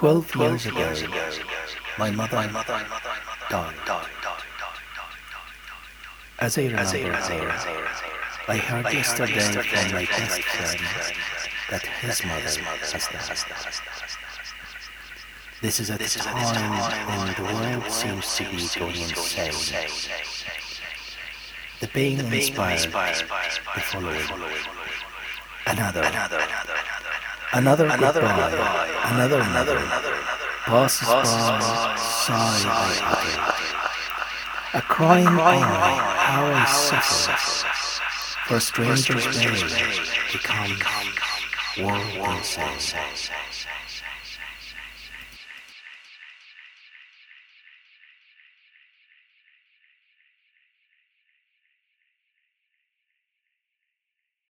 Twelve years ago, my mother died. As I remember her, I heard yesterday from my best friend that his mother has died. This is a time when the world seems to be going insane. The pain inspired the following. Another, another, another goodbye, another, another, passes by, sigh by other. A crying eye, how I suffer, for strangers may become world insane.